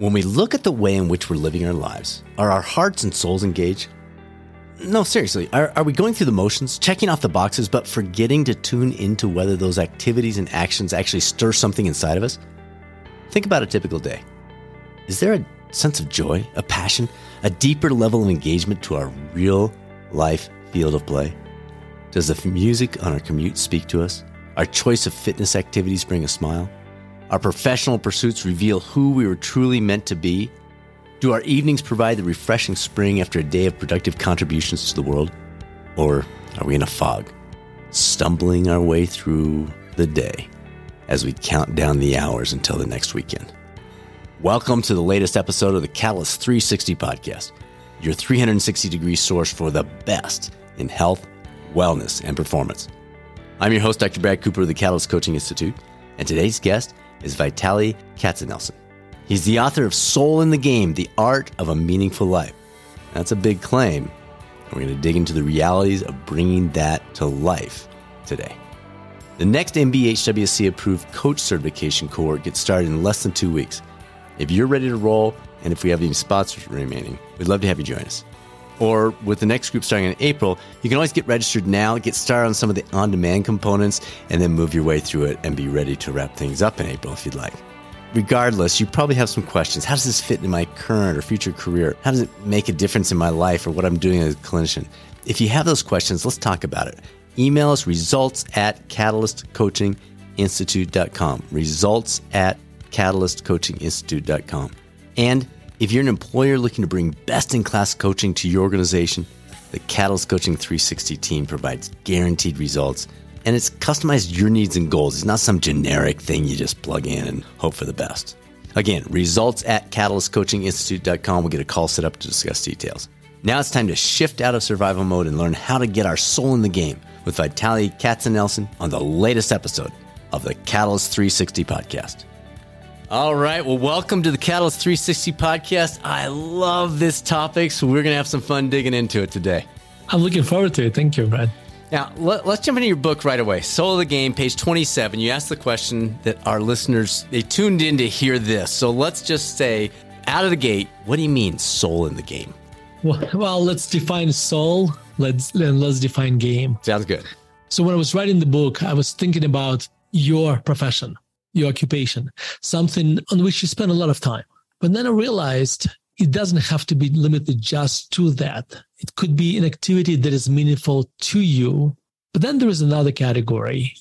When we look at the way in which we're living our lives, are our hearts and souls engaged? No, seriously, are, are we going through the motions, checking off the boxes, but forgetting to tune into whether those activities and actions actually stir something inside of us? Think about a typical day. Is there a sense of joy, a passion, a deeper level of engagement to our real life field of play? Does the music on our commute speak to us? Our choice of fitness activities bring a smile? Our professional pursuits reveal who we were truly meant to be? Do our evenings provide the refreshing spring after a day of productive contributions to the world? Or are we in a fog, stumbling our way through the day as we count down the hours until the next weekend? Welcome to the latest episode of the Catalyst 360 podcast, your 360 degree source for the best in health, wellness, and performance. I'm your host, Dr. Brad Cooper of the Catalyst Coaching Institute, and today's guest is Vitaliy Katsenelson. He's the author of Soul in the Game The Art of a Meaningful Life. That's a big claim. And we're going to dig into the realities of bringing that to life today. The next NBHWC approved coach certification cohort gets started in less than two weeks. If you're ready to roll, and if we have any spots remaining, we'd love to have you join us. Or with the next group starting in April, you can always get registered now, get started on some of the on demand components, and then move your way through it and be ready to wrap things up in April if you'd like. Regardless, you probably have some questions. How does this fit in my current or future career? How does it make a difference in my life or what I'm doing as a clinician? If you have those questions, let's talk about it. Email us results at catalystcoachinginstitute.com. Results at catalystcoachinginstitute.com. And if you're an employer looking to bring best in class coaching to your organization, the Catalyst Coaching 360 team provides guaranteed results and it's customized your needs and goals. It's not some generic thing you just plug in and hope for the best. Again, results at catalystcoachinginstitute.com. We'll get a call set up to discuss details. Now it's time to shift out of survival mode and learn how to get our soul in the game with Vitaliy Katsenelson on the latest episode of the Catalyst 360 podcast. All right. Well, welcome to the Catalyst 360 podcast. I love this topic, so we're going to have some fun digging into it today. I'm looking forward to it. Thank you, Brad. Now, let, us jump into your book right away. Soul of the Game, page 27. You asked the question that our listeners, they tuned in to hear this. So let's just say, out of the gate, what do you mean soul in the game? Well, well let's define soul. Let's, let's define game. Sounds good. So when I was writing the book, I was thinking about your profession your occupation, something on which you spend a lot of time. But then I realized it doesn't have to be limited just to that. It could be an activity that is meaningful to you. But then there is another category,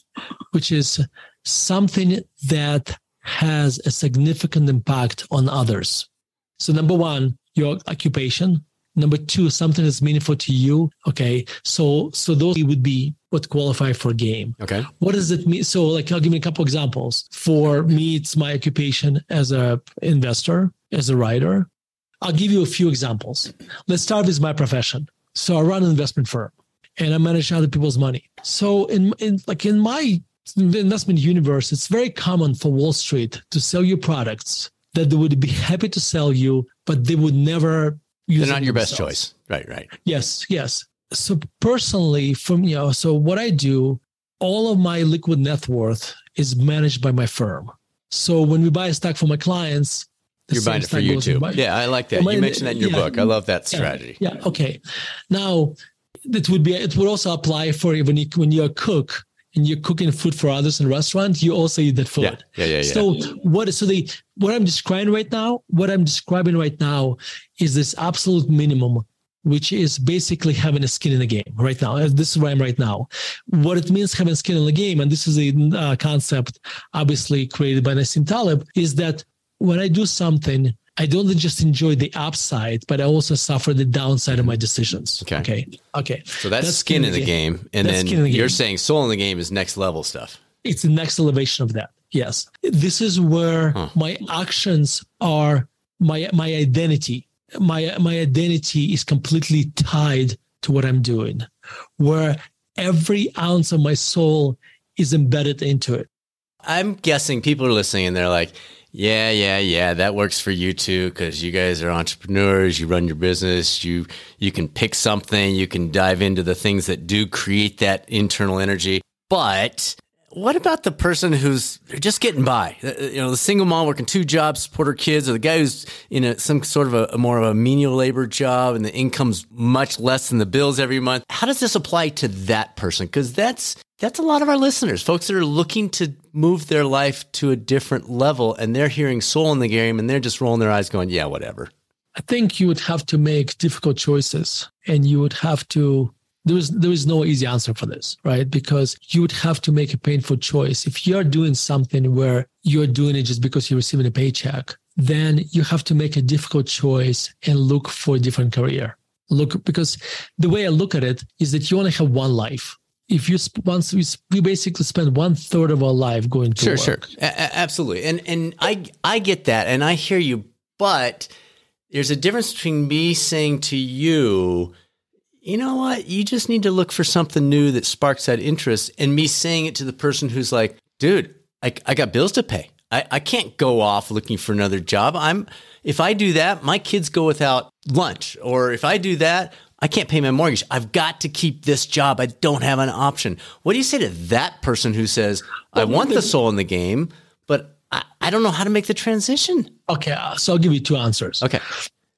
which is something that has a significant impact on others. So, number one, your occupation. Number two, something that's meaningful to you. Okay. So, so those would be what qualify for game. Okay. What does it mean? So, like, I'll give you a couple examples. For me, it's my occupation as a investor, as a writer. I'll give you a few examples. Let's start with my profession. So, I run an investment firm, and I manage other people's money. So, in, in like in my investment universe, it's very common for Wall Street to sell you products that they would be happy to sell you, but they would never. They're not your themselves. best choice. Right. Right. Yes. Yes so personally from you know so what i do all of my liquid net worth is managed by my firm so when we buy a stock for my clients you're buying it for you too my, yeah i like that my, you mentioned that in your yeah, book i love that strategy yeah, yeah, okay now it would be it would also apply for when you when you're a cook and you're cooking food for others in restaurants, you also eat that food. Yeah, yeah, yeah. yeah. So what? So the what I'm describing right now, what I'm describing right now, is this absolute minimum which is basically having a skin in the game right now. This is where I'm right now. What it means having skin in the game, and this is a uh, concept obviously created by Nassim Taleb, is that when I do something, I don't just enjoy the upside, but I also suffer the downside of my decisions. Okay. Okay. Okay. So that's, that's skin, in the game. game. And that's then the you're game. saying soul in the game is next level stuff. It's the next elevation of that. Yes. This is where huh. my actions are my my identity my my identity is completely tied to what I'm doing, where every ounce of my soul is embedded into it. I'm guessing people are listening and they're like, yeah, yeah, yeah, that works for you too because you guys are entrepreneurs, you run your business, you you can pick something, you can dive into the things that do create that internal energy. But what about the person who's just getting by? Uh, uh, you know, the single mom working two jobs, support her kids, or the guy who's in a, some sort of a, a, more of a menial labor job and the income's much less than the bills every month. How does this apply to that person? Because that's that's a lot of our listeners, folks that are looking to move their life to a different level, and they're hearing soul in the game, and they're just rolling their eyes, going, "Yeah, whatever." I think you would have to make difficult choices, and you would have to there is there is no easy answer for this, right? Because you would have to make a painful choice. If you're doing something where you're doing it just because you're receiving a paycheck, then you have to make a difficult choice and look for a different career. Look because the way I look at it is that you only have one life. If you once we basically spend one third of our life going to sure, work. sure, a- absolutely, and and I I get that, and I hear you, but there's a difference between me saying to you you know what? You just need to look for something new that sparks that interest. And me saying it to the person who's like, dude, I, I got bills to pay. I, I can't go off looking for another job. I'm if I do that, my kids go without lunch. Or if I do that, I can't pay my mortgage. I've got to keep this job. I don't have an option. What do you say to that person who says, I want the soul in the game, but I, I don't know how to make the transition? Okay, uh, so I'll give you two answers. Okay.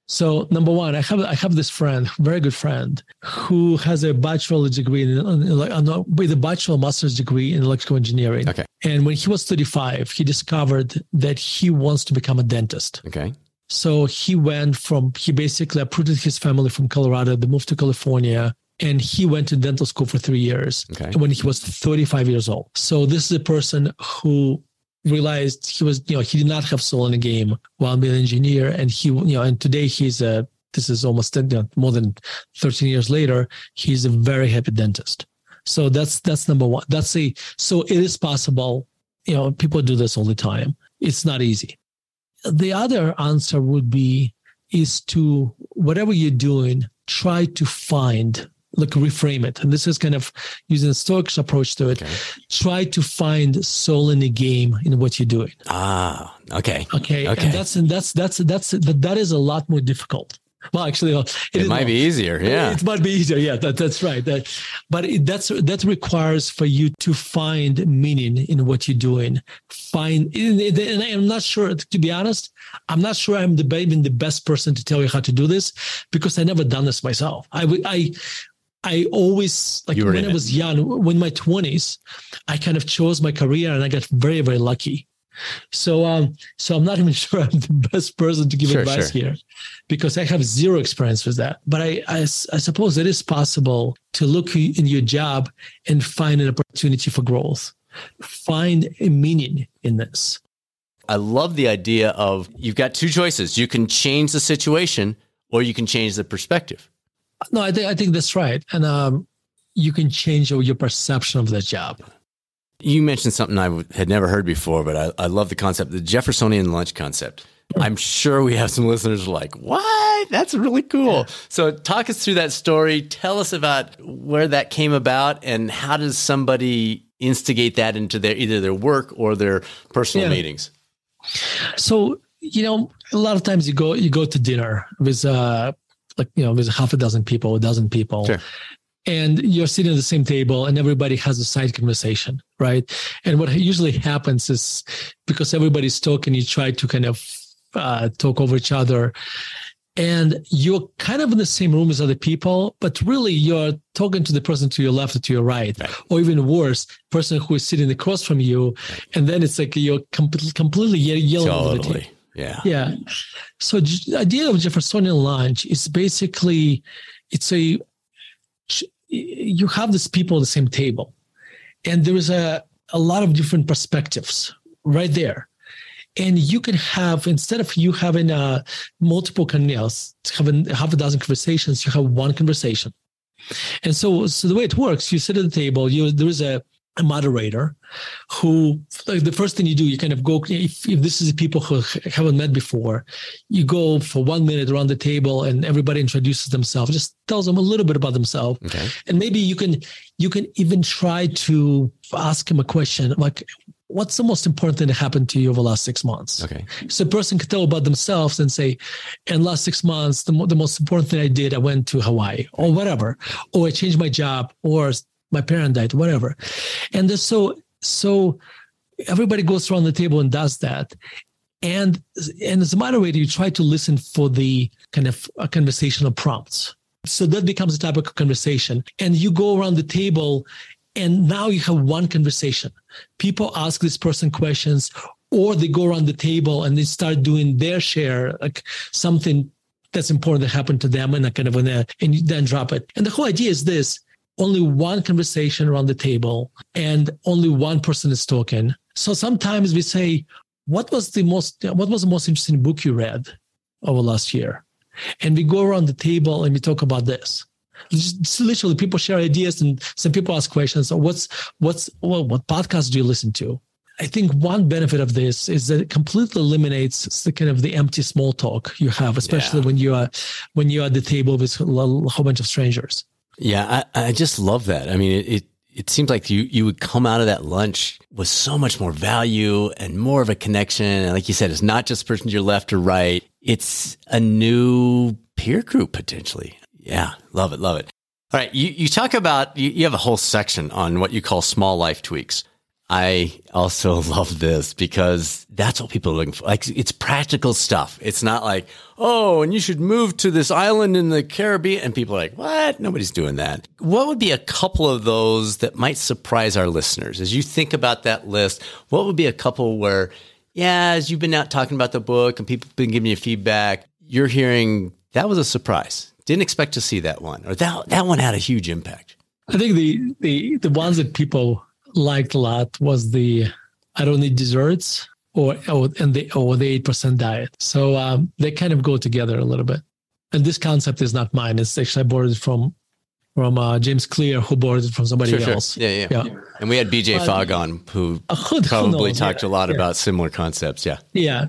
So number one, I have I have this friend, very good friend, who has a bachelor's degree in, in, with a bachelor master's degree in electrical engineering. Okay. And when he was 35, he discovered that he wants to become a dentist. Okay. So he went from he basically uprooted his family from Colorado, they moved to California, and he went to dental school for three years okay. when he was 35 years old. So this is a person who realized he was, you know, he did not have soul in the game while being an engineer. And he, you know, and today he's a, this is almost you know, more than 13 years later, he's a very happy dentist. So that's, that's number one. That's a, so it is possible, you know, people do this all the time. It's not easy. The other answer would be, is to whatever you're doing, try to find like reframe it. And this is kind of using the Stoics approach to it. Okay. Try to find soul in the game in what you're doing. Ah, okay. Okay. Okay. And that's and that's that's that's that, that is a lot more difficult. Well, actually, uh, it, it might be easier. Yeah, it might be easier. Yeah, that, that's right. That, but it, that's that requires for you to find meaning in what you're doing. Find, and I'm not sure. To be honest, I'm not sure I'm the even the best person to tell you how to do this because I never done this myself. I I I always like when I was it. young, when my twenties, I kind of chose my career and I got very, very lucky. So, um, so I'm not even sure I'm the best person to give sure, advice sure. here, because I have zero experience with that. But I, I, I suppose it is possible to look in your job and find an opportunity for growth, find a meaning in this. I love the idea of you've got two choices: you can change the situation, or you can change the perspective. No, I think I think that's right, and um, you can change your perception of the job. You mentioned something I had never heard before, but I, I love the concept, the Jeffersonian lunch concept. I'm sure we have some listeners like, what? That's really cool. So, talk us through that story. Tell us about where that came about and how does somebody instigate that into their either their work or their personal yeah. meetings? So, you know, a lot of times you go you go to dinner with uh, like you know there's half a dozen people a dozen people sure. And you're sitting at the same table and everybody has a side conversation right and what usually happens is because everybody's talking you try to kind of uh, talk over each other and you're kind of in the same room as other people, but really you're talking to the person to your left or to your right, right. or even worse, person who is sitting across from you, right. and then it's like you're com- completely yelling totally. over the table. Yeah. Yeah. So the idea of Jeffersonian lunch is basically it's a you have these people at the same table, and there is a a lot of different perspectives right there. And you can have instead of you having uh, multiple canals, having half a dozen conversations, you have one conversation. And so, so the way it works, you sit at the table. You there is a a moderator who like the first thing you do you kind of go if, if this is people who haven't met before you go for one minute around the table and everybody introduces themselves just tells them a little bit about themselves. Okay. and maybe you can you can even try to ask him a question like what's the most important thing that happened to you over the last six months? Okay. So a person can tell about themselves and say in last six months the, the most important thing i did i went to hawaii or whatever or i changed my job or my parent died, whatever. And so So everybody goes around the table and does that. And, and as a moderator, you try to listen for the kind of uh, conversational prompts. So that becomes a topic of conversation. And you go around the table and now you have one conversation. People ask this person questions or they go around the table and they start doing their share, like something that's important that happened to them and kind of in a, and you then drop it. And the whole idea is this only one conversation around the table and only one person is talking. So sometimes we say, what was the most what was the most interesting book you read over last year? And we go around the table and we talk about this. Just literally people share ideas and some people ask questions. So what's what's well, what podcast do you listen to? I think one benefit of this is that it completely eliminates the kind of the empty small talk you have, especially yeah. when you are when you're at the table with a whole bunch of strangers. Yeah, I, I just love that. I mean, it, it it seems like you you would come out of that lunch with so much more value and more of a connection. And like you said, it's not just person to your left or right; it's a new peer group potentially. Yeah, love it, love it. All right, you you talk about you, you have a whole section on what you call small life tweaks. I also love this because that's what people are looking for. Like it's practical stuff. It's not like, oh, and you should move to this island in the Caribbean. And people are like, what? Nobody's doing that. What would be a couple of those that might surprise our listeners? As you think about that list, what would be a couple where, yeah, as you've been out talking about the book and people have been giving you feedback, you're hearing that was a surprise. Didn't expect to see that one, or that that one had a huge impact. I think the the the ones that people liked a lot was the I don't need desserts or, or and the or the eight percent diet. So um, they kind of go together a little bit. And this concept is not mine. It's actually I borrowed it from from uh, James Clear, who borrowed it from somebody sure, else. Sure. Yeah, yeah, yeah, And we had BJ Fogg on, who uh, probably talked yeah, a lot yeah. about similar concepts. Yeah. Yeah.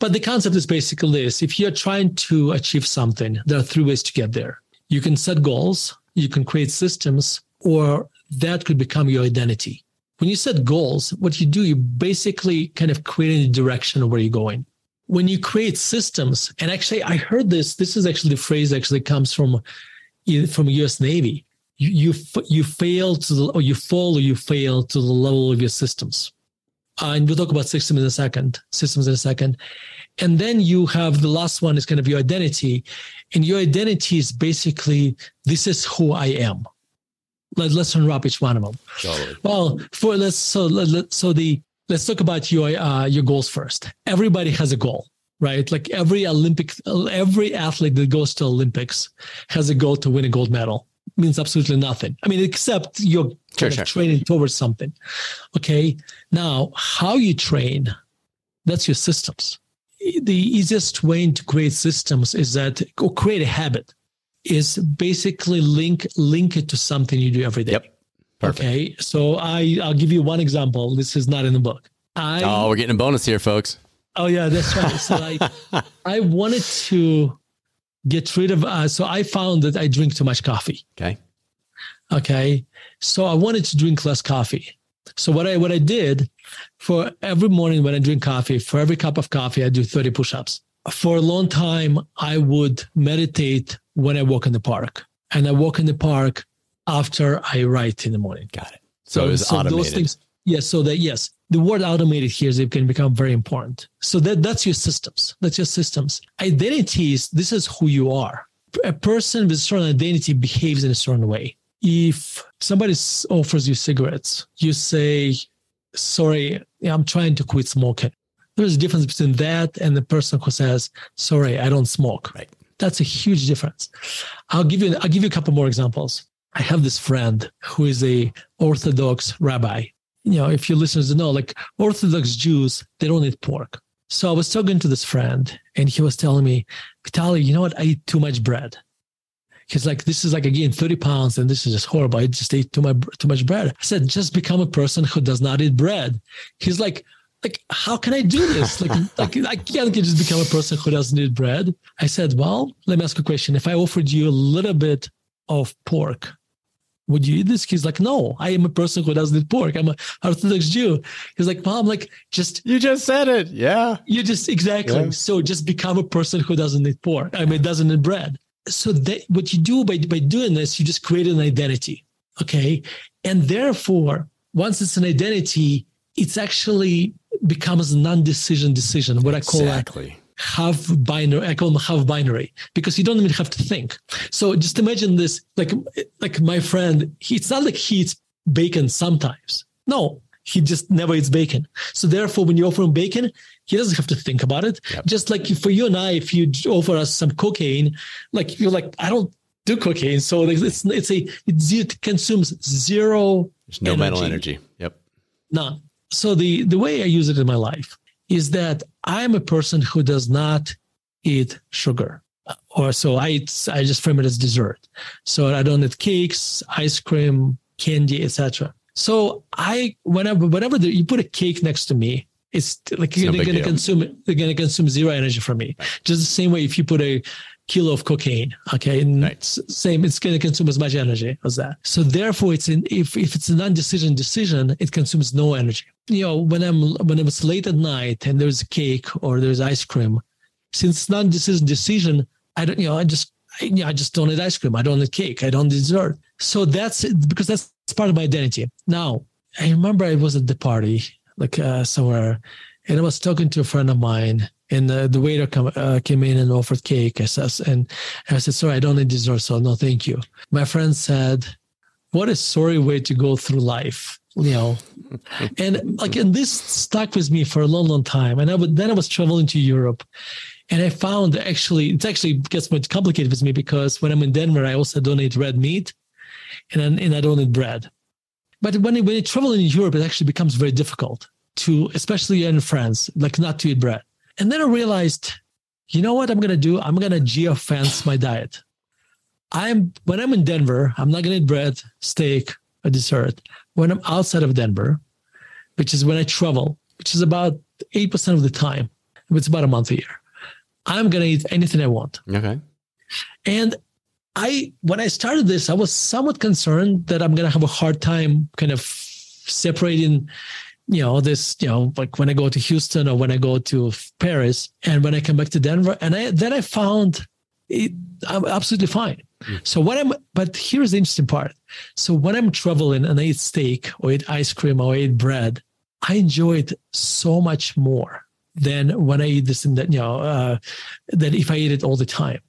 But the concept is basically this if you're trying to achieve something, there are three ways to get there. You can set goals, you can create systems, or that could become your identity. When you set goals, what you do, you basically kind of create a direction of where you're going. When you create systems, and actually, I heard this. This is actually the phrase actually comes from from U.S. Navy. You you you fail to the, or you fall or you fail to the level of your systems. Uh, and we'll talk about systems in a second. Systems in a second. And then you have the last one is kind of your identity. And your identity is basically this is who I am let, us unwrap each one of them. Totally. Well, for let's so let, so the let's talk about your uh, your goals first. Everybody has a goal, right? Like every Olympic, every athlete that goes to Olympics has a goal to win a gold medal. It means absolutely nothing. I mean, except you're sure, sure. training towards something. Okay. Now, how you train, that's your systems. The easiest way to create systems is that or create a habit is basically link link it to something you do every day. Yep. Perfect. Okay. So I I'll give you one example. This is not in the book. I, oh, we're getting a bonus here, folks. Oh yeah, that's right. So I I wanted to get rid of uh, so I found that I drink too much coffee. Okay. Okay. So I wanted to drink less coffee. So what I what I did for every morning when I drink coffee, for every cup of coffee, I do 30 push-ups. For a long time, I would meditate when I walk in the park, and I walk in the park after I write in the morning. Got it. So, so so automated. Those things, yes. So that yes, the word automated here is it can become very important. So that that's your systems. That's your systems. Identities. This is who you are. A person with a certain identity behaves in a certain way. If somebody offers you cigarettes, you say, "Sorry, I'm trying to quit smoking." There's a difference between that and the person who says, "Sorry, I don't smoke." Right. That's a huge difference. I'll give you I'll give you a couple more examples. I have this friend who is a Orthodox rabbi. You know, if your listeners know, like Orthodox Jews, they don't eat pork. So I was talking to this friend and he was telling me, Vitaliy, you know what? I eat too much bread. He's like, this is like again 30 pounds and this is just horrible. I just ate too much too much bread. I said, just become a person who does not eat bread. He's like, like how can i do this? Like, like i can't just become a person who doesn't eat bread. I said well let me ask a question. If i offered you a little bit of pork would you eat this? He's like no i am a person who doesn't eat pork. I'm a orthodox jew. He's like mom like just you just said it. Yeah. You just exactly. Yeah. so just become a person who doesn't eat pork. I mean doesn't eat bread. So that what you do by, by doing this you just create an identity okay? And therefore once it's an identity, it's actually becomes non-decision decision. What exactly. I call a half binary. I call them half binary because you don't even have to think. So just imagine this, like like my friend. He, it's not like he eats bacon sometimes. No, he just never eats bacon. So therefore, when you offer him bacon, he doesn't have to think about it. Yep. Just like for you and I, if you offer us some cocaine, like you're like, I don't do cocaine, so it's it's a it consumes zero. There's no energy. mental energy. Yep. None. So the the way I use it in my life is that I'm a person who does not eat sugar. Uh, or so I eat, I just frame it as dessert. So I don't eat cakes, ice cream, candy, etc. So I whenever whenever the, you put a cake next to me, it's like it's they're going to consume they're going to consume zero energy from me. Just the same way if you put a kilo of cocaine. Okay, right. same. It's going to consume as much energy as that. So therefore, it's in if if it's a non-decision decision, it consumes no energy. You know, when I'm when it's late at night and there's cake or there's ice cream, since non-decision decision, I don't. You know, I just I, you know, I just don't eat ice cream. I don't eat cake. I don't eat dessert. So that's because that's part of my identity. Now, I remember I was at the party like uh, somewhere, and I was talking to a friend of mine and the, the waiter come, uh, came in and offered cake. I said, and I said, sorry, I don't need dessert, so no, thank you. My friend said, what a sorry way to go through life, you know. and like, and this stuck with me for a long, long time. And I would, then I was traveling to Europe and I found actually, it actually gets much complicated with me because when I'm in Denver, I also don't eat red meat and, and I don't eat bread. But when, when you travel in Europe, it actually becomes very difficult to, especially in France, like not to eat bread and then I realized, you know what I'm going to do? I'm going to geofence my diet. I'm when I'm in Denver, I'm not going to eat bread, steak, or dessert. When I'm outside of Denver, which is when I travel, which is about 8% of the time, it's about a month a year, I'm going to eat anything I want. Okay. And I, when I started this, I was somewhat concerned that I'm going to have a hard time kind of separating you know this you know like when i go to houston or when i go to paris and when i come back to denver and i then i found it, i'm absolutely fine. Mm. so when i'm but here's the interesting part. So when i'm traveling and i eat steak or eat ice cream or eat bread i enjoy it so much more than when i eat this and that you know uh, than if i eat it all the time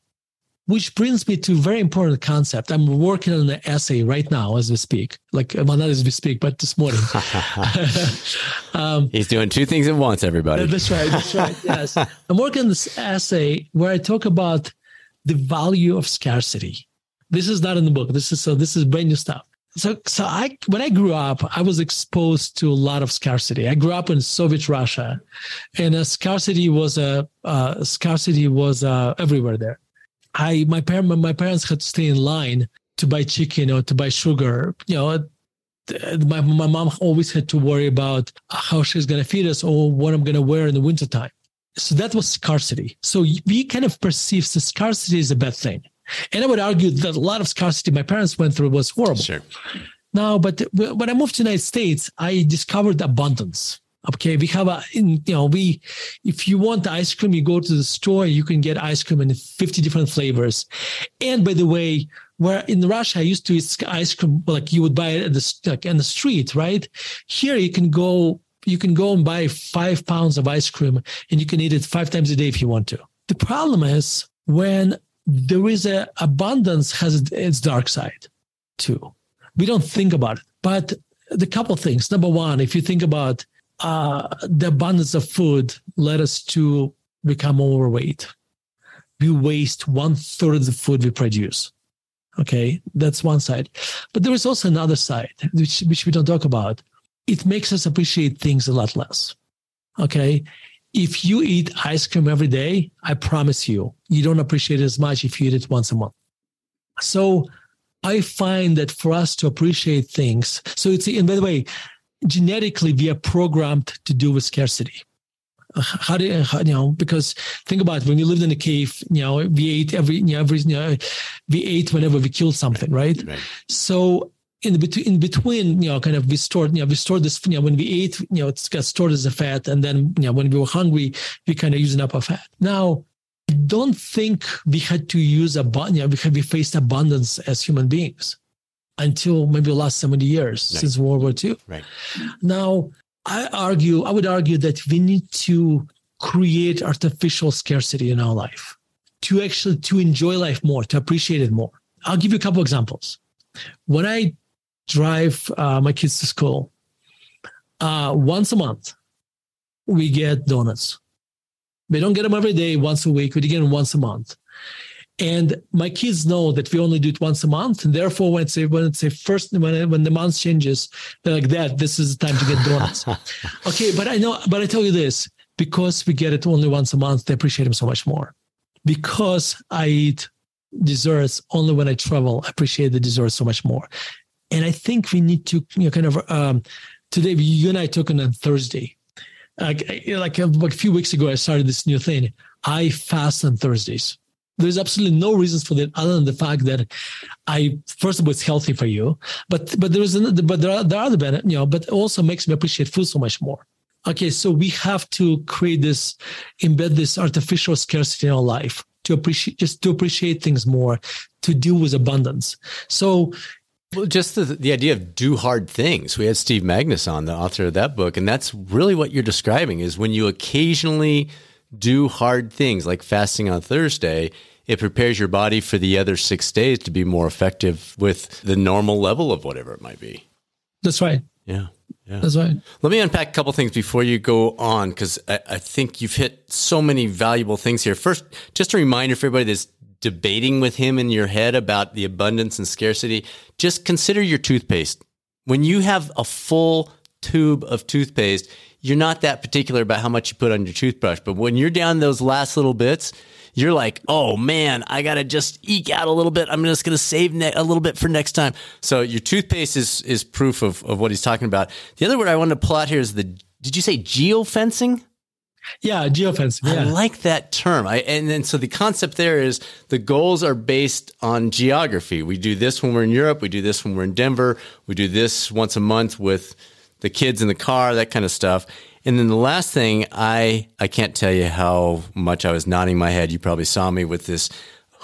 which brings me to a very important concept. I'm working on an essay right now as we speak, like well, not as we speak, but this morning. um, He's doing two things at once, everybody. That's right. That's right. Yes, I'm working on this essay where I talk about the value of scarcity. This is not in the book. This is so. This is brand new stuff. So, so I when I grew up, I was exposed to a lot of scarcity. I grew up in Soviet Russia, and a scarcity was a uh, scarcity was uh, everywhere there I my parent my parents had to stay in line to buy chicken or to buy sugar. You know, my my mom always had to worry about how she's going to feed us or what I'm going to wear in the wintertime. So that was scarcity. So we kind of perceive the scarcity as a bad thing. And I would argue that a lot of scarcity my parents went through was horrible. Sure. Now, but when I moved to the United States, I discovered abundance. Okay, we have a, you know, we, if you want ice cream, you go to the store, you can get ice cream in 50 different flavors. And by the way, where in Russia, I used to eat ice cream, like you would buy it at the, like in the street, right? Here you can go, you can go and buy five pounds of ice cream and you can eat it five times a day if you want to. The problem is when there is a abundance has its dark side too. We don't think about it, but the couple things. Number one, if you think about uh, the abundance of food led us to become overweight. We waste one third of the food we produce. Okay, that's one side. But there is also another side, which, which we don't talk about. It makes us appreciate things a lot less. Okay. If you eat ice cream every day, I promise you, you don't appreciate it as much if you eat it once a month. So I find that for us to appreciate things, so it's, and by the way, genetically we are programmed to deal with scarcity how do you, how, you know because think about it, when we lived in a cave you know we ate every you know every you know we ate whenever we killed something right, right. so in between in between you know kind of we stored you know we stored this you know when we ate you know it's got stored as a fat and then you know when we were hungry we kind of using up our fat now don't think we had to use a you know, we, had, we faced abundance as human beings until maybe the last 70 years Right. since World War II. Right. Now, I argue, I would argue that we need to create artificial scarcity in our life to actually to enjoy life more, to appreciate it more. I'll give you a couple examples. When I drive uh, my kids to school, uh, once a month, we get donuts. We don't get them every day, once a week. We get them once a month. And my kids know that we only do it once a month. And therefore, when it's a, when it's a first, when, when the month changes, they're like that, this is the time to get donuts. okay. But I know, but I tell you this, because we get it only once a month, they appreciate them so much more. Because I eat desserts only when I travel, I appreciate the desserts so much more. And I think we need to, you know, kind of, um, today you and I took on Thursday. Like, like a few weeks ago, I started this new thing. I fast on Thursdays. There's absolutely no reasons for that other than the fact that I first of all it's healthy for you, but but there's another, but there are there are other benefits, you know, but also makes me appreciate food so much more. Okay, so we have to create this, embed this artificial scarcity in our life to appreciate just to appreciate things more, to deal with abundance. So Well, just the, the idea of do hard things. We had Steve Magness on, the author of that book, and that's really what you're describing is when you occasionally do hard things like fasting on Thursday, it prepares your body for the other six days to be more effective with the normal level of whatever it might be. that's right. Yeah. Yeah. That's right. Let me unpack a couple things before you go on, because I, I think you've hit so many valuable things here. First, just a reminder for everybody that's debating with him in your head about the abundance and scarcity, just consider your toothpaste. When you have a full tube of toothpaste, you're not that particular about how much you put on your toothbrush. But when you're down those last little bits, you're like, oh man, I got to just eke out a little bit. I'm just to save ne- a little bit for next time. So your toothpaste is, is proof of, of what he's talking about. The other word I wanted to pull out here is the, did you say geofencing? Yeah, geofencing. I like that term. I, and then so the concept there is the goals are based on geography. We do this when we're in Europe. We do this when we're in Denver. We do this once a month with the kids in the car, that kind of stuff. And then the last thing, I I can't tell you how much I was nodding my head. You probably saw me with this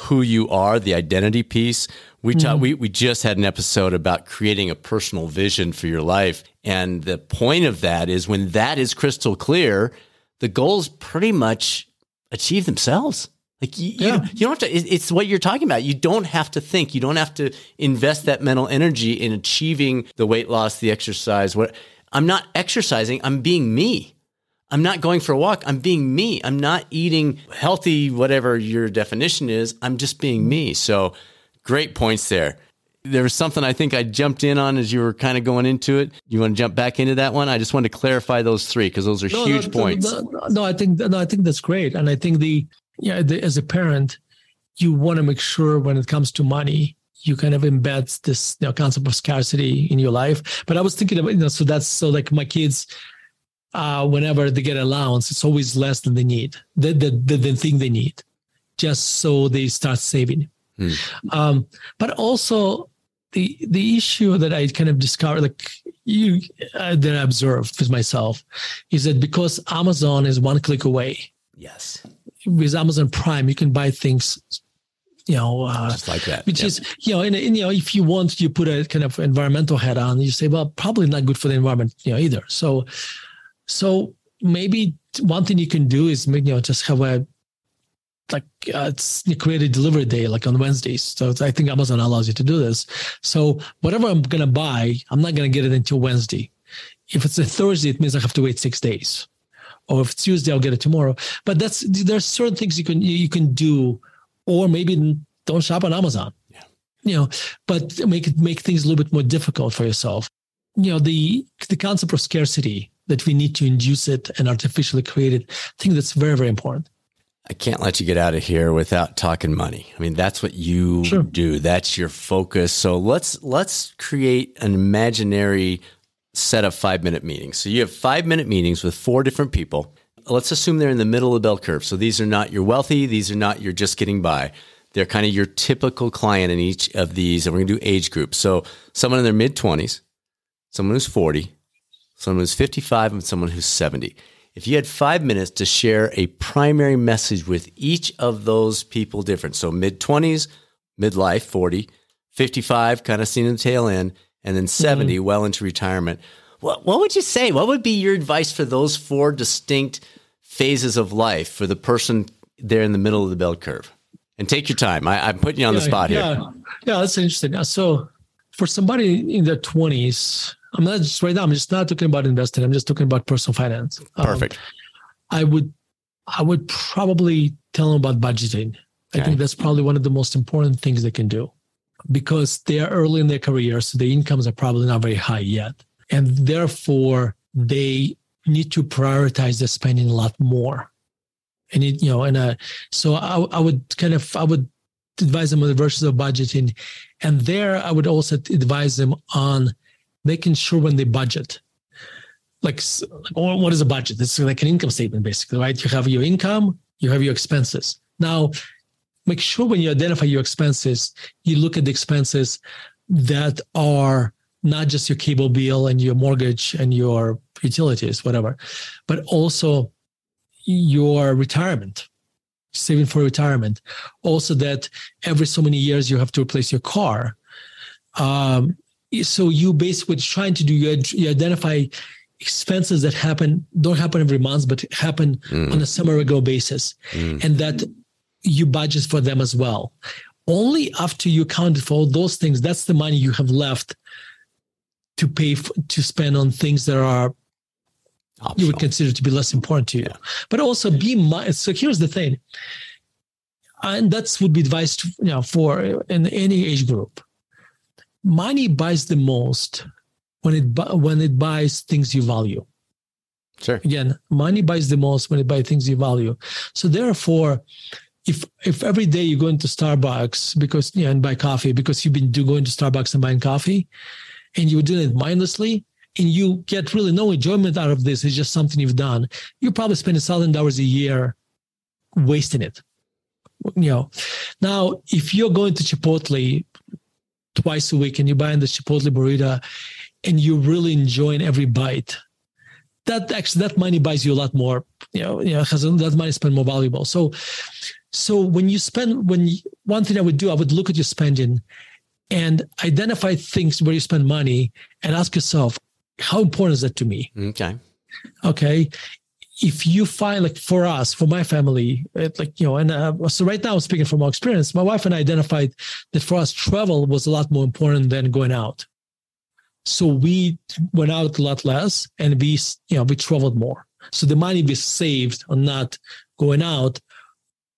who you are, the identity piece. We ta- mm-hmm. we we just had an episode about creating a personal vision for your life, and the point of that is when that is crystal clear, the goals pretty much achieve themselves. Like you, you, Yeah. don't, you don't have to. it- It's what you're talking about. You don't have to think. You don't have to invest that mental energy in achieving the weight loss, the exercise. What I'm not exercising. I'm being me. I'm not going for a walk. I'm being me. I'm not eating healthy, whatever your definition is. I'm just being me. So great points there. There was something I think I jumped in on as you were kind of going into it. You want to jump back into that one? I just wanted to clarify those three because those are No, huge no, points. No, no, no, I think no, I think that's great, and I think the yeah, the, as a parent, you want to make sure when it comes to money, you kind of embed this you know, concept of scarcity in your life. But I was thinking about you know, so that's so like my kids, uh, whenever they get allowance, it's always less than they need, the the the, the thing they need, just so they start saving. Hmm. Um, but also the the issue that I kind of discovered, like you uh, that I observed with myself, is that because Amazon is one click away, yes, with Amazon Prime, you can buy things, you know, uh, just like that. which Yep. is you know, and, and you know, if you want, you put a kind of environmental hat on. You say, well, probably not good for the environment, you know, either. So, so maybe one thing you can do is you know just have a like uh, it's create a delivery day like on Wednesdays. So I think Amazon allows you to do this. So whatever I'm gonna buy, I'm not gonna get it until Wednesday. If it's a Thursday, it means I have to wait six days. Or if it's Tuesday, I'll get it tomorrow. But that's there's certain things you can you, can do, or maybe don't shop on Amazon. Yeah. You know, but make make things a little bit more difficult for yourself. You know, the the concept of scarcity that we need to induce it and artificially create it. I think that's very very important. I can't let you get out of here without talking money. I mean, that's what you Sure. do. That's your focus. So let's let's create an imaginary set of 5-minute meetings. So you have 5-minute meetings with four different people. Let's assume they're in the middle of the bell curve. So these are not your wealthy, these are not your just getting by. They're kind of your typical client in each of these and we're going to do age groups. So someone in their mid 20s, someone who's 40, someone who's 55 and someone who's 70. If you had five minutes to share a primary message with each of those people different, so mid 20s, midlife, 40, 55, kind of seeing the tail end, and then 70, mm-hmm. well into retirement. What, what would you say? What would be your advice for those four distinct phases of life for the person there in the middle of the bell curve? And take your time. I, am putting you on yeah, the spot yeah. here. Yeah, that's interesting. So, for somebody in their 20s, I'm not just right now, I'm just not talking about investing. I'm just talking about personal finance. Um, Perfect. Um, I would I would probably tell them about budgeting. Okay. I think that's probably one of the most important things they can do because they are early in their career, so the incomes are probably not very high yet. And therefore, they need to prioritize their spending a lot more. And it, you know, and uh, so I, I would kind of I would advise them on the versions of budgeting, and there I would also advise them on making sure when they budget like what is a budget it's like an income statement basically right you have your income you have your expenses now make sure when you identify your expenses you look at the expenses that are not just your cable bill and your mortgage and your utilities whatever but also your retirement saving for retirement also that every so many years you have to replace your car um, so you basically trying to do you, you identify expenses that happen don't happen every month but happen mm. on a summer ago basis mm. and that you budget for them as well only after you accounted for all those things that's the money you have left to pay for, to spend on things that are Optional. you would consider to be less important to you yeah. but also be my, so here's the thing and that's would be advised you know for in any age group money buys the most when it when it buys things you value. Sure. Again, money buys the most when it buys things you value. So therefore, if if every day you go into Starbucks because know, and buy coffee because you've been do, going to Starbucks and buying coffee, and you're doing it mindlessly, and you get really no enjoyment out of this, it's just something you've done. You're probably spend a thousand dollars a year wasting it. You know, now if you're going to Chipotle twice a week and you're buying the Chipotle burrito and you're really enjoying every bite, that actually that money buys you a lot more. You know, you know, has that money spent more valuable. So, so when you spend, when you, one thing I would do, I would look at your spending and identify things where you spend money and ask yourself, how important is that to me? Okay. Okay. If you find like for us, for my family, it, like, you know, and uh, so right now I'm speaking from our experience, my wife and I identified that for us, travel was a lot more important than going out. So we went out a lot less and we, you know, we traveled more. So the money we saved on not going out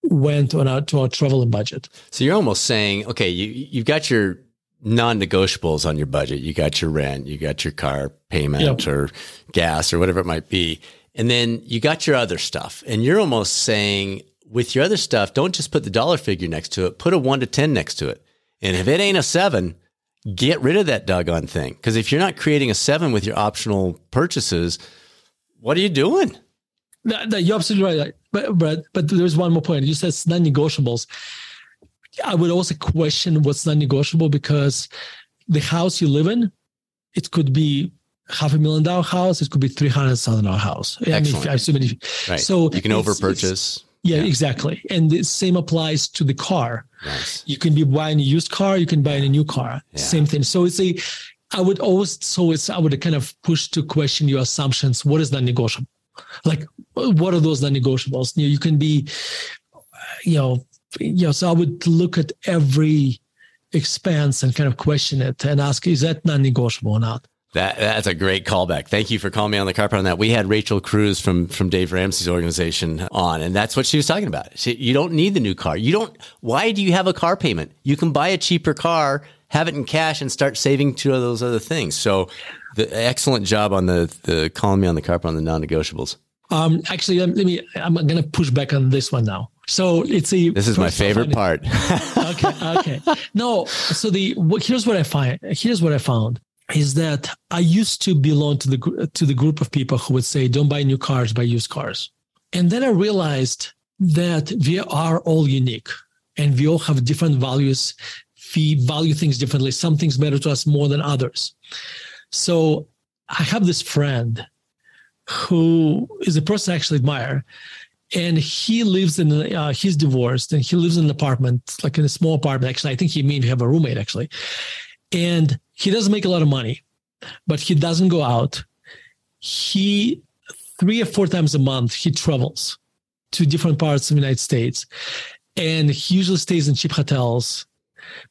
went on our to our traveling budget. So you're almost saying, okay, you you've got your non-negotiables on your budget. You got your rent, you got your car payment yep. or gas or whatever it might be. And then you got your other stuff. And you're almost saying with your other stuff, don't just put the dollar figure next to it, put a 1 to 10 next to it. And if it ain't a 7, get rid of that doggone thing. Because if you're not creating a seven with your optional purchases, what are you doing? No, no, you're absolutely right. But but but there's one more point. You said it's non-negotiables. I would also question what's non-negotiable because the house you live in, it could be half a million dollar house. It could be three hundred thousand dollar house. Excellent. I mean, I assume if, right. so you can over purchase. Yeah, yeah, exactly. And the same applies to the car. Nice. You can be buying a used car, you can buy a new car. Yeah. Same thing. So it's a I would always so it's I would kind of push to question your assumptions. What is non-negotiable? Like what are those non-negotiables? You, know, you can be, you know, you know, so I would look at every expense and kind of question it and ask, is that non-negotiable or not? That that's a great callback. Thank you for calling me on the carpet on that. We had Rachel Cruz from from Dave Ramsey's organization on, and that's what she was talking about. She, you don't need the new car. You don't. Why do you have a car payment? You can buy a cheaper car, have it in cash, and start saving to those other things. So, the excellent job on the the calling me on the carpet on the non-negotiables. Um, actually, let me. I'm going to push back on this one now. So it's a. This is my favorite part. okay. Okay. No. So the here's what I find. Here's what I found is that I used to belong to the to the group of people who would say, "Don't buy new cars, buy used cars." And then I realized that we are all unique, and we all have different values. We value things differently. Some things matter to us more than others. So I have this friend who is a person I actually admire, and he lives in uh, he's divorced and he lives in an apartment like in a small apartment actually i think he may have a roommate actually and he doesn't make a lot of money but he doesn't go out he three or four times a month he travels to different parts of the united states and he usually stays in cheap hotels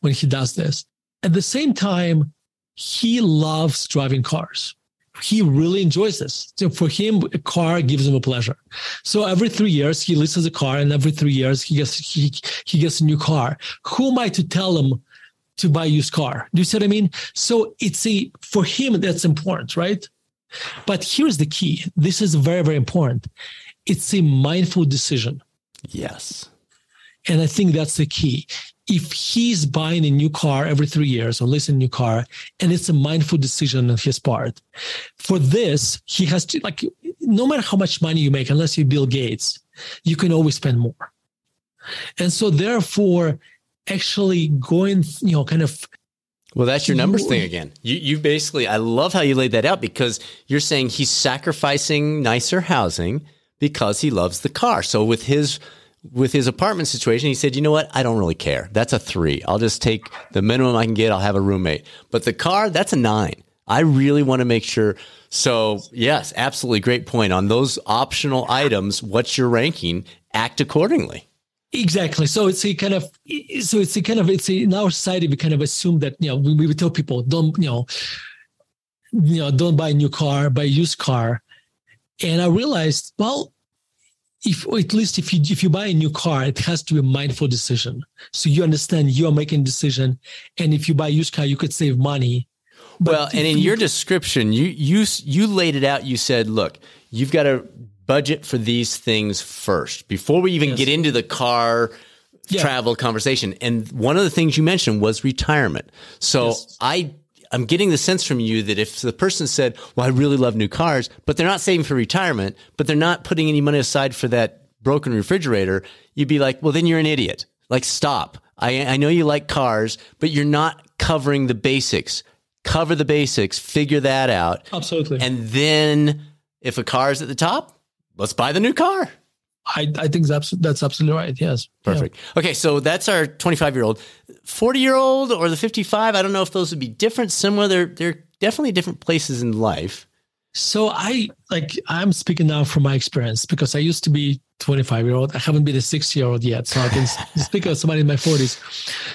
when he does this at the same time he loves driving cars he really enjoys this. So for him, a car gives him a pleasure. So every three years he leases a car, and every three years he gets he he gets a new car. Who am I to tell him to buy a used car? Do you see what I mean? So it's a for him that's important, right? But here's the key. This is very very important. It's a mindful decision. Yes. And I think that's the key if he's buying a new car every three years or leasing a new car and it's a mindful decision on his part for this he has to like no matter how much money you make unless you're bill gates you can always spend more and so therefore actually going you know kind of well, that's your numbers thing again. You you basically I love how you laid that out because you're saying he's sacrificing nicer housing because he loves the car. So with his with his apartment situation, he said, you know what? I don't really care. That's a three. I'll just take the minimum I can get. I'll have a roommate. But the car, that's a nine. I really want to make sure. So, yes, absolutely great point. On those optional items, what's your ranking? Act accordingly. Exactly. So it's a kind of, so it's a kind of, it's a, in our society, we kind of assume that, you know, we, we would tell people don't, you know, you know, don't buy a new car, buy a used car. And I realized, well, if at least if you if you buy a new car, it has to be a mindful decision. So you understand you are making a decision, and if you buy a used car, you could save money. well, and in you, your description, you you you laid it out. You said, "Look, you've got to budget for these things first before we even yes. get into the car." Yeah. travel conversation and one of the things you mentioned was retirement so yes. i I'm getting the sense from you that if the person said, "Well, I really love new cars," but they're not saving for retirement, but they're not putting any money aside for that broken refrigerator, you'd be like, "Well, then you're an idiot." Like, stop. I, I know you like cars, but you're not covering the basics. Cover the basics, figure that out. Absolutely. And then if a car is at the top, let's buy the new car. I, I think that's that's absolutely right. Yes. Perfect. Yeah. Okay, so that's our 25 year old, 40 year old, or the 55. I don't know if those would be different, similar. They're they're definitely different places in life. So I like I'm speaking now from my experience because I used to be 25 year old. I haven't been a 60 year old yet, so I can speak of somebody in my 40s.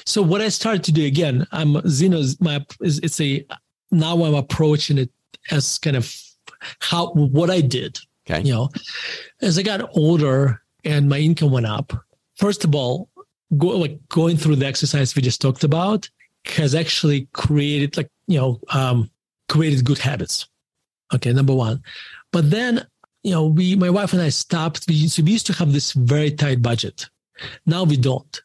So what I started to do again, I'm Zeno's my it's a now I'm approaching it as kind of how what I did Okay. You know, as I got older and my income went up, first of all, go, like going through the exercise we just talked about has actually created like, you know, um, created good habits. Okay. Number one. But then, you know, we, my wife and I stopped. We, so we used to have this very tight budget. Now we don't.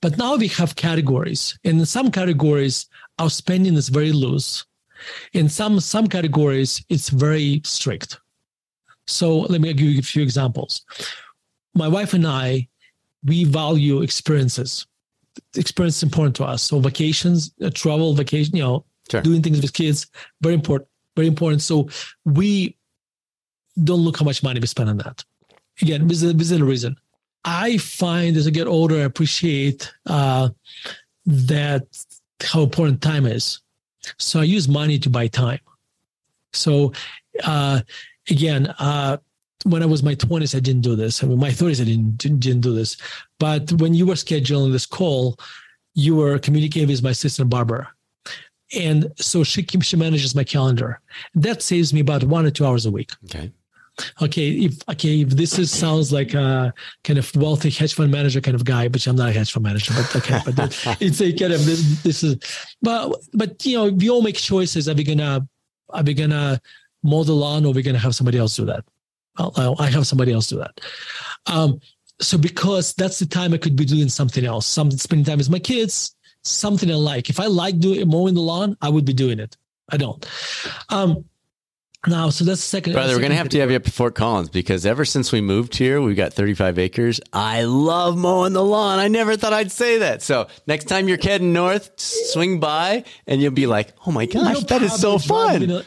But now we have categories. And in some categories, our spending is very loose. In some some categories, it's very strict. So let me give you a few examples. My wife and I, we value experiences. Experience is important to us. So vacations, uh, travel, vacation, you know, sure. doing things with kids, very important, very important. So we don't look how much money we spend on that. Again, this is, this is a reason. I find as I get older, I appreciate uh, that how important time is. So I use money to buy time. So uh, again, uh, when I was my 20s, I didn't do this. I mean, my 30s, I didn't, didn't, do this. But when you were scheduling this call, you were communicating with my sister Barbara. And so she she manages my calendar. That saves me about one or two hours a week. Okay. Okay. If okay, if this is sounds like a kind of wealthy hedge fund manager kind of guy, but I'm not a hedge fund manager, but okay, but it's a kind of this, this is but but you know, we all make choices. Are we gonna are we gonna mow the lawn or we're going to have somebody else do that. I'll, I have somebody else do that. Um, so because that's the time I could be doing something else, some spending time with my kids, something I like. If I like doing mowing the lawn, I would be doing it. I don't. Um, Now, so that's the second. Brother, we're going to have to have you up to Fort Collins because ever since we moved here, we've got 35 acres. I love mowing the lawn. I never thought I'd say that. So next time you're heading north, swing by and you'll be like, oh my gosh, You're that is so fun. a-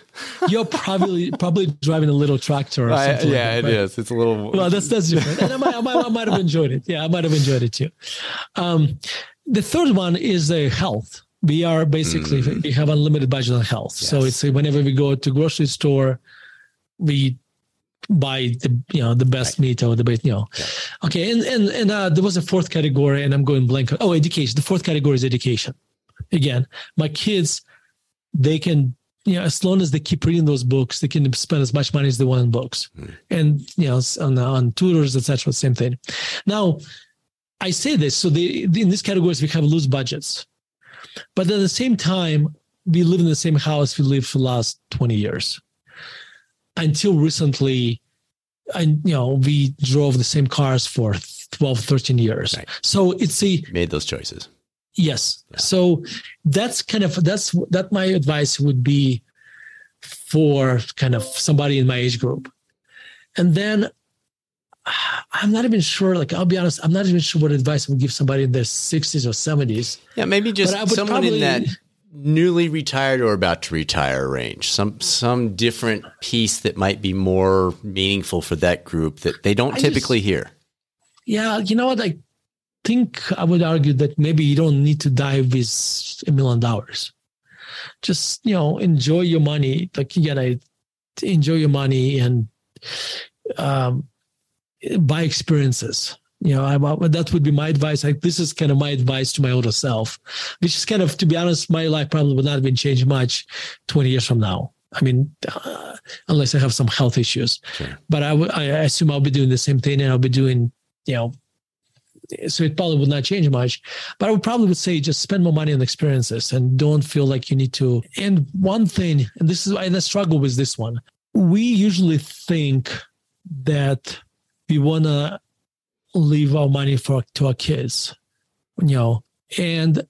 you're probably probably driving a little tractor or I- something. yeah, like it is. It's a little. Well, that's that's different. And I might, I might, I might have enjoyed it. Yeah, I might have enjoyed it too. Um, the third one is the health. We are basically we have unlimited budget on health. So Mm. It's whenever we go to grocery store, we buy the you know the best meat or the best you know. Okay, and and and uh, there was a fourth category, and I'm going blank. Oh, education. The fourth category is education. Again, my kids, they can you know as long as they keep reading those books, they can spend as much money as they want on books, and you know on on tutors, etc. Same thing. Now, I say this so they in these categories we have loose budgets, but at the same time we live in the same house we lived for the last twenty years. Until recently, and you know we drove the same cars for 12 13 years Right. so it's a made those choices. Yes. So that's kind of that's that my advice would be for kind of somebody in my age group. And then I'm not even sure, like I'll be honest, I'm not even sure what advice I would give somebody in their 60s or 70s. Yeah, maybe just But I would someone in that newly retired or about to retire range. Some some different piece that might be more meaningful for that group that they don't I just- typically hear. Yeah, you know what? I think I would argue that maybe you don't need to die with a million dollars. Just, you know, enjoy your money. Like again, I enjoy your money and um buy experiences. You know, I, that would be my advice. Like this is kind of my advice to my older self, which is kind of, to be honest, my life probably would not have been changed much 20 years from now. I mean, uh, unless I have some health issues. Sure. But I assume I'll be doing the same thing, and I'll be doing, you know, so it probably would not change much. But I would probably would say just spend more money on experiences and don't feel like you need to. And one thing, and this is and I struggle with this one. We usually think that we want to leave our money for to our kids, you know, and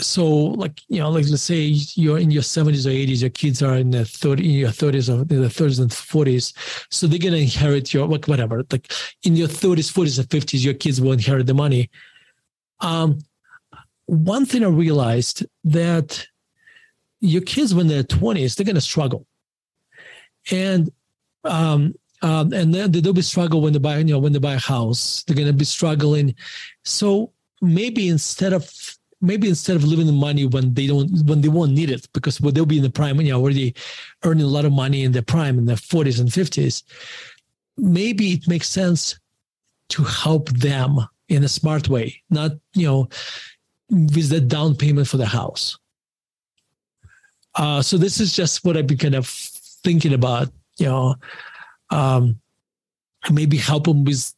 so like you know like let's say you're in your 70s or 80s your kids are in their 30 in your 30s or in their 30s and 40s so they're going to inherit your like whatever like in your 30s 40s and 50s your kids will inherit the money. Um one thing i realized that your kids when they're 20s they're going to struggle. And um um, and then they'll be struggling when they buy, you know, when they buy a house, they're going to be struggling. So maybe instead of maybe instead of living the money when they don't when they won't need it because well, they'll be in the prime, you know, already earning a lot of money in their prime in their 40s and 50s. Maybe it makes sense to help them in a smart way, not you know, with the down payment for the house. Uh, so this is just what I've been kind of thinking about, you know, um, maybe help them with,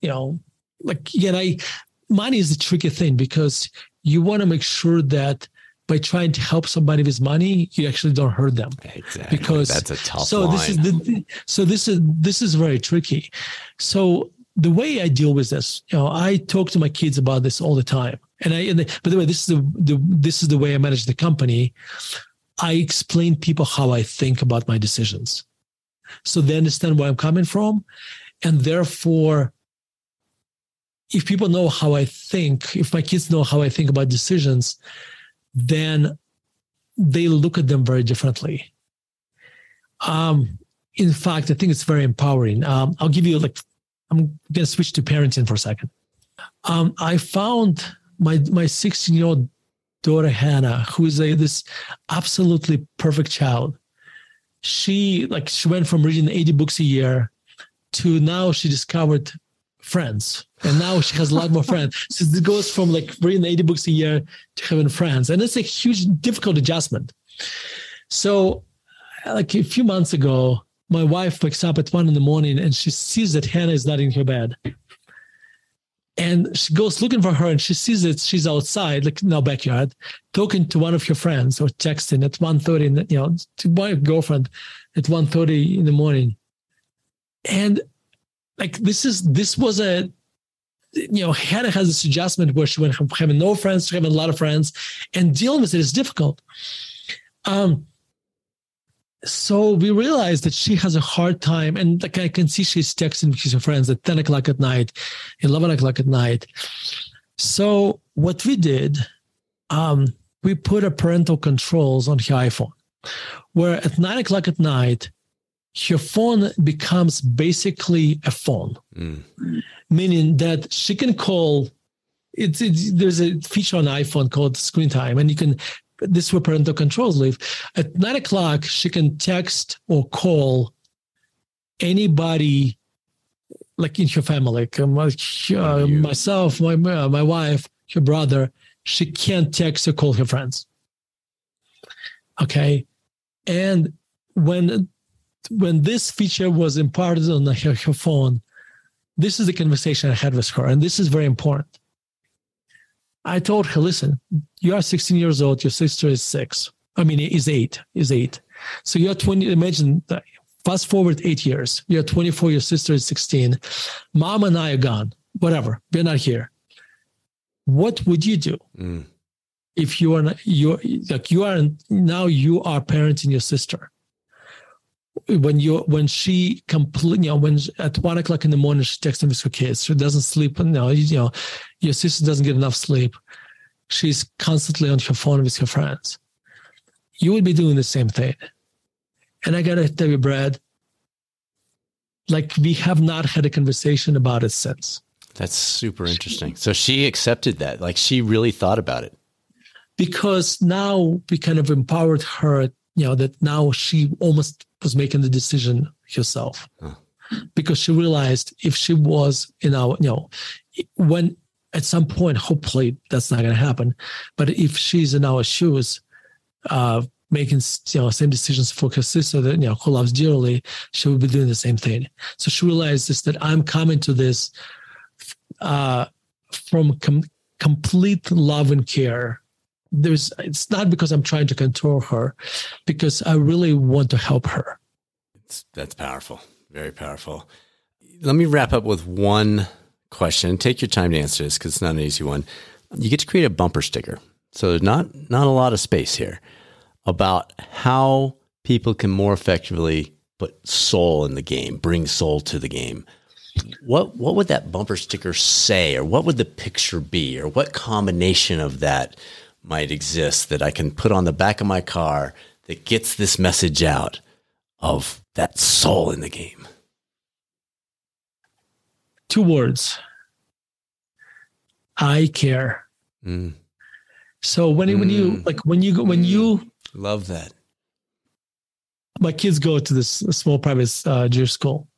you know, like again, I money is a tricky thing because you want to make sure that by trying to help somebody with money, you actually don't hurt them. Exactly. Because that's a tough so line. this is the so this is this is very tricky. So the way I deal with this, you know, I talk to my kids about this all the time. And I, and by the way, this is the, the this is the way I manage the company. I explain people how I think about my decisions, so they understand where I'm coming from, and therefore, if people know how I think, if my kids know how I think about decisions, then they look at them very differently. Um, in fact, I think it's very empowering. Um, I'll give you like, I'm gonna switch to parenting for a second. Um, I found my my 16 year old daughter Hannah, who is a this absolutely perfect child. She like she went from reading 80 books a year to now she discovered friends, and now she has a lot more friends. So it goes from like reading 80 books a year to having friends, and it's a huge difficult adjustment. So, like a few months ago, my wife wakes up at one in the morning and she sees that Hannah is not in her bed. And she goes looking for her and she sees that she's outside, like in our backyard, talking to one of her friends or texting at 1.30, in the, you know, to my girlfriend at 1.30 in the morning. And like this is this was a you know, Hannah has this adjustment where she went from having no friends to having a lot of friends, and dealing with it is difficult. Um, so we realized that she has a hard time, and like I can see she's texting with her friends at 10 o'clock at night, 11 o'clock at night. So what we did, um, we put a parental controls on her iPhone, where at nine o'clock at night, her phone becomes basically a phone, mm. meaning that she can call. It's, it's, there's a feature on iPhone called Screen Time, and you can. This is where parental controls live. At nine o'clock, she can text or call anybody, like in her family, like uh, myself, my my wife, her brother. She can't text or call her friends. Okay, and when when this feature was imparted on her, her phone, this is the conversation I had with her, and this is very important. I told her, listen, you are 16 years old, your sister is six. I mean, is eight, is eight. So you're 20, imagine that. Fast forward eight years. You're 24, your sister is 16. Mom and I are gone. Whatever. We're not here. What would you do? Mm. If you are not, you're like you are now you are parenting your sister when you when she completely you know when at one o'clock in the morning she texts with her kids. She doesn't sleep and no you know your sister doesn't get enough sleep. She's constantly on her phone with her friends. You would be doing the same thing. And i gotta tell you brad like we have not had a conversation about it since. That's super interesting. So she accepted that. Like she really thought about it. Because now we kind of empowered her you know that now she almost was making the decision herself huh. because she realized if she was in our you know when at some point hopefully that's not going to happen but if she's in our shoes uh making you know same decisions for her sister that you know who loves dearly she would be doing the same thing so she realizes that i'm coming to this uh from com- complete love and care there's it's not because I'm trying to control her, because I really want to help her. It's, that's powerful, very powerful. Let me wrap up with one question. Take your time to answer this because it's not an easy one. You get to create a bumper sticker, so there's not not a lot of space here about how people can more effectively put soul in the game, bring soul to the game. What what would that bumper sticker say, or what would the picture be, or what combination of that might exist that I can put on the back of my car that gets this message out of that soul in the game? Two words. I care. Mm. So when mm. when you mm. like when you go when mm. you love that. My kids go to this small private uh, Jewish school,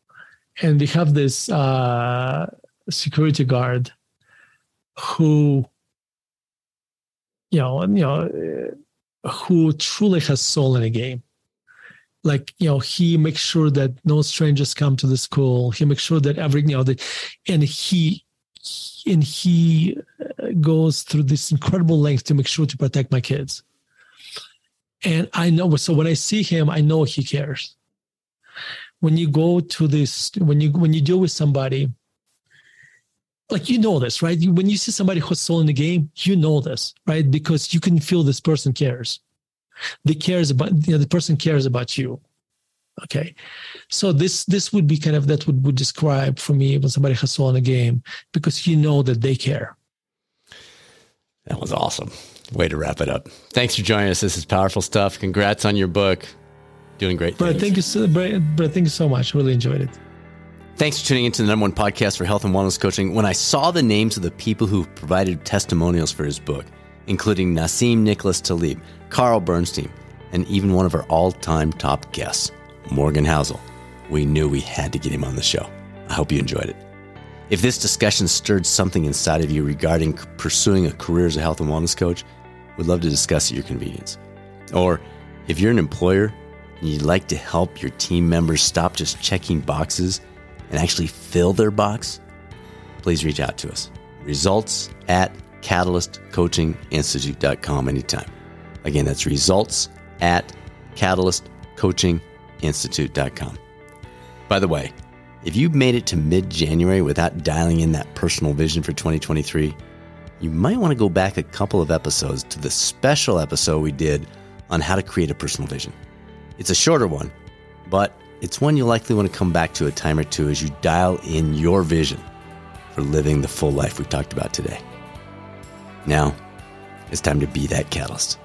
and they have this uh, security guard who you know, you know, uh, who truly has soul in a game. Like you know, he makes sure that no strangers come to the school. He makes sure that every you know, the, and he and he uh, goes through this incredible length to make sure to protect my kids. And I know, so when I see him, I know he cares. When you go to this, when you when you deal with somebody like you know this, right? when you see somebody who's soul in the game, you know this, right? Because you can feel this person cares. They cares about you know, the person cares about you. Okay. So this this would be kind of that would, would describe for me when somebody has soul in the game because you know that they care. That was awesome. Way to wrap it up. Thanks for joining us. This is powerful stuff. Congrats on your book. Doing great. But thank you so but thank you so much. Really enjoyed it. Thanks for tuning into the number one podcast for health and wellness coaching. When I saw the names of the people who provided testimonials for his book, including Nassim Nicholas Taleb, Carl Bernstein, and even one of our all time top guests, Morgan Housel, we knew we had to get him on the show. I hope you enjoyed it. If this discussion stirred something inside of you regarding pursuing a career as a health and wellness coach, we'd love to discuss at your convenience. Or if you're an employer and you'd like to help your team members stop just checking boxes and actually fill their box, please reach out to us. Results at catalystcoachinginstitute.com anytime. Again, that's results at catalystcoachinginstitute.com. By the way, if you've made it to mid January without dialing in that personal vision for 2023, you might want to go back a couple of episodes to the special episode we did on how to create a personal vision. It's a shorter one, but it's one you'll likely want to come back to a time or two as you dial in your vision for living the full life we talked about today. Now, it's time to be that catalyst.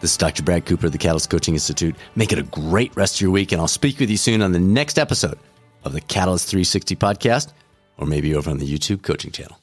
This is Dr. Brad Cooper of the Catalyst Coaching Institute. Make it a great rest of your week, and I'll speak with you soon on the next episode of the Catalyst 360 podcast, or maybe over on the YouTube coaching channel.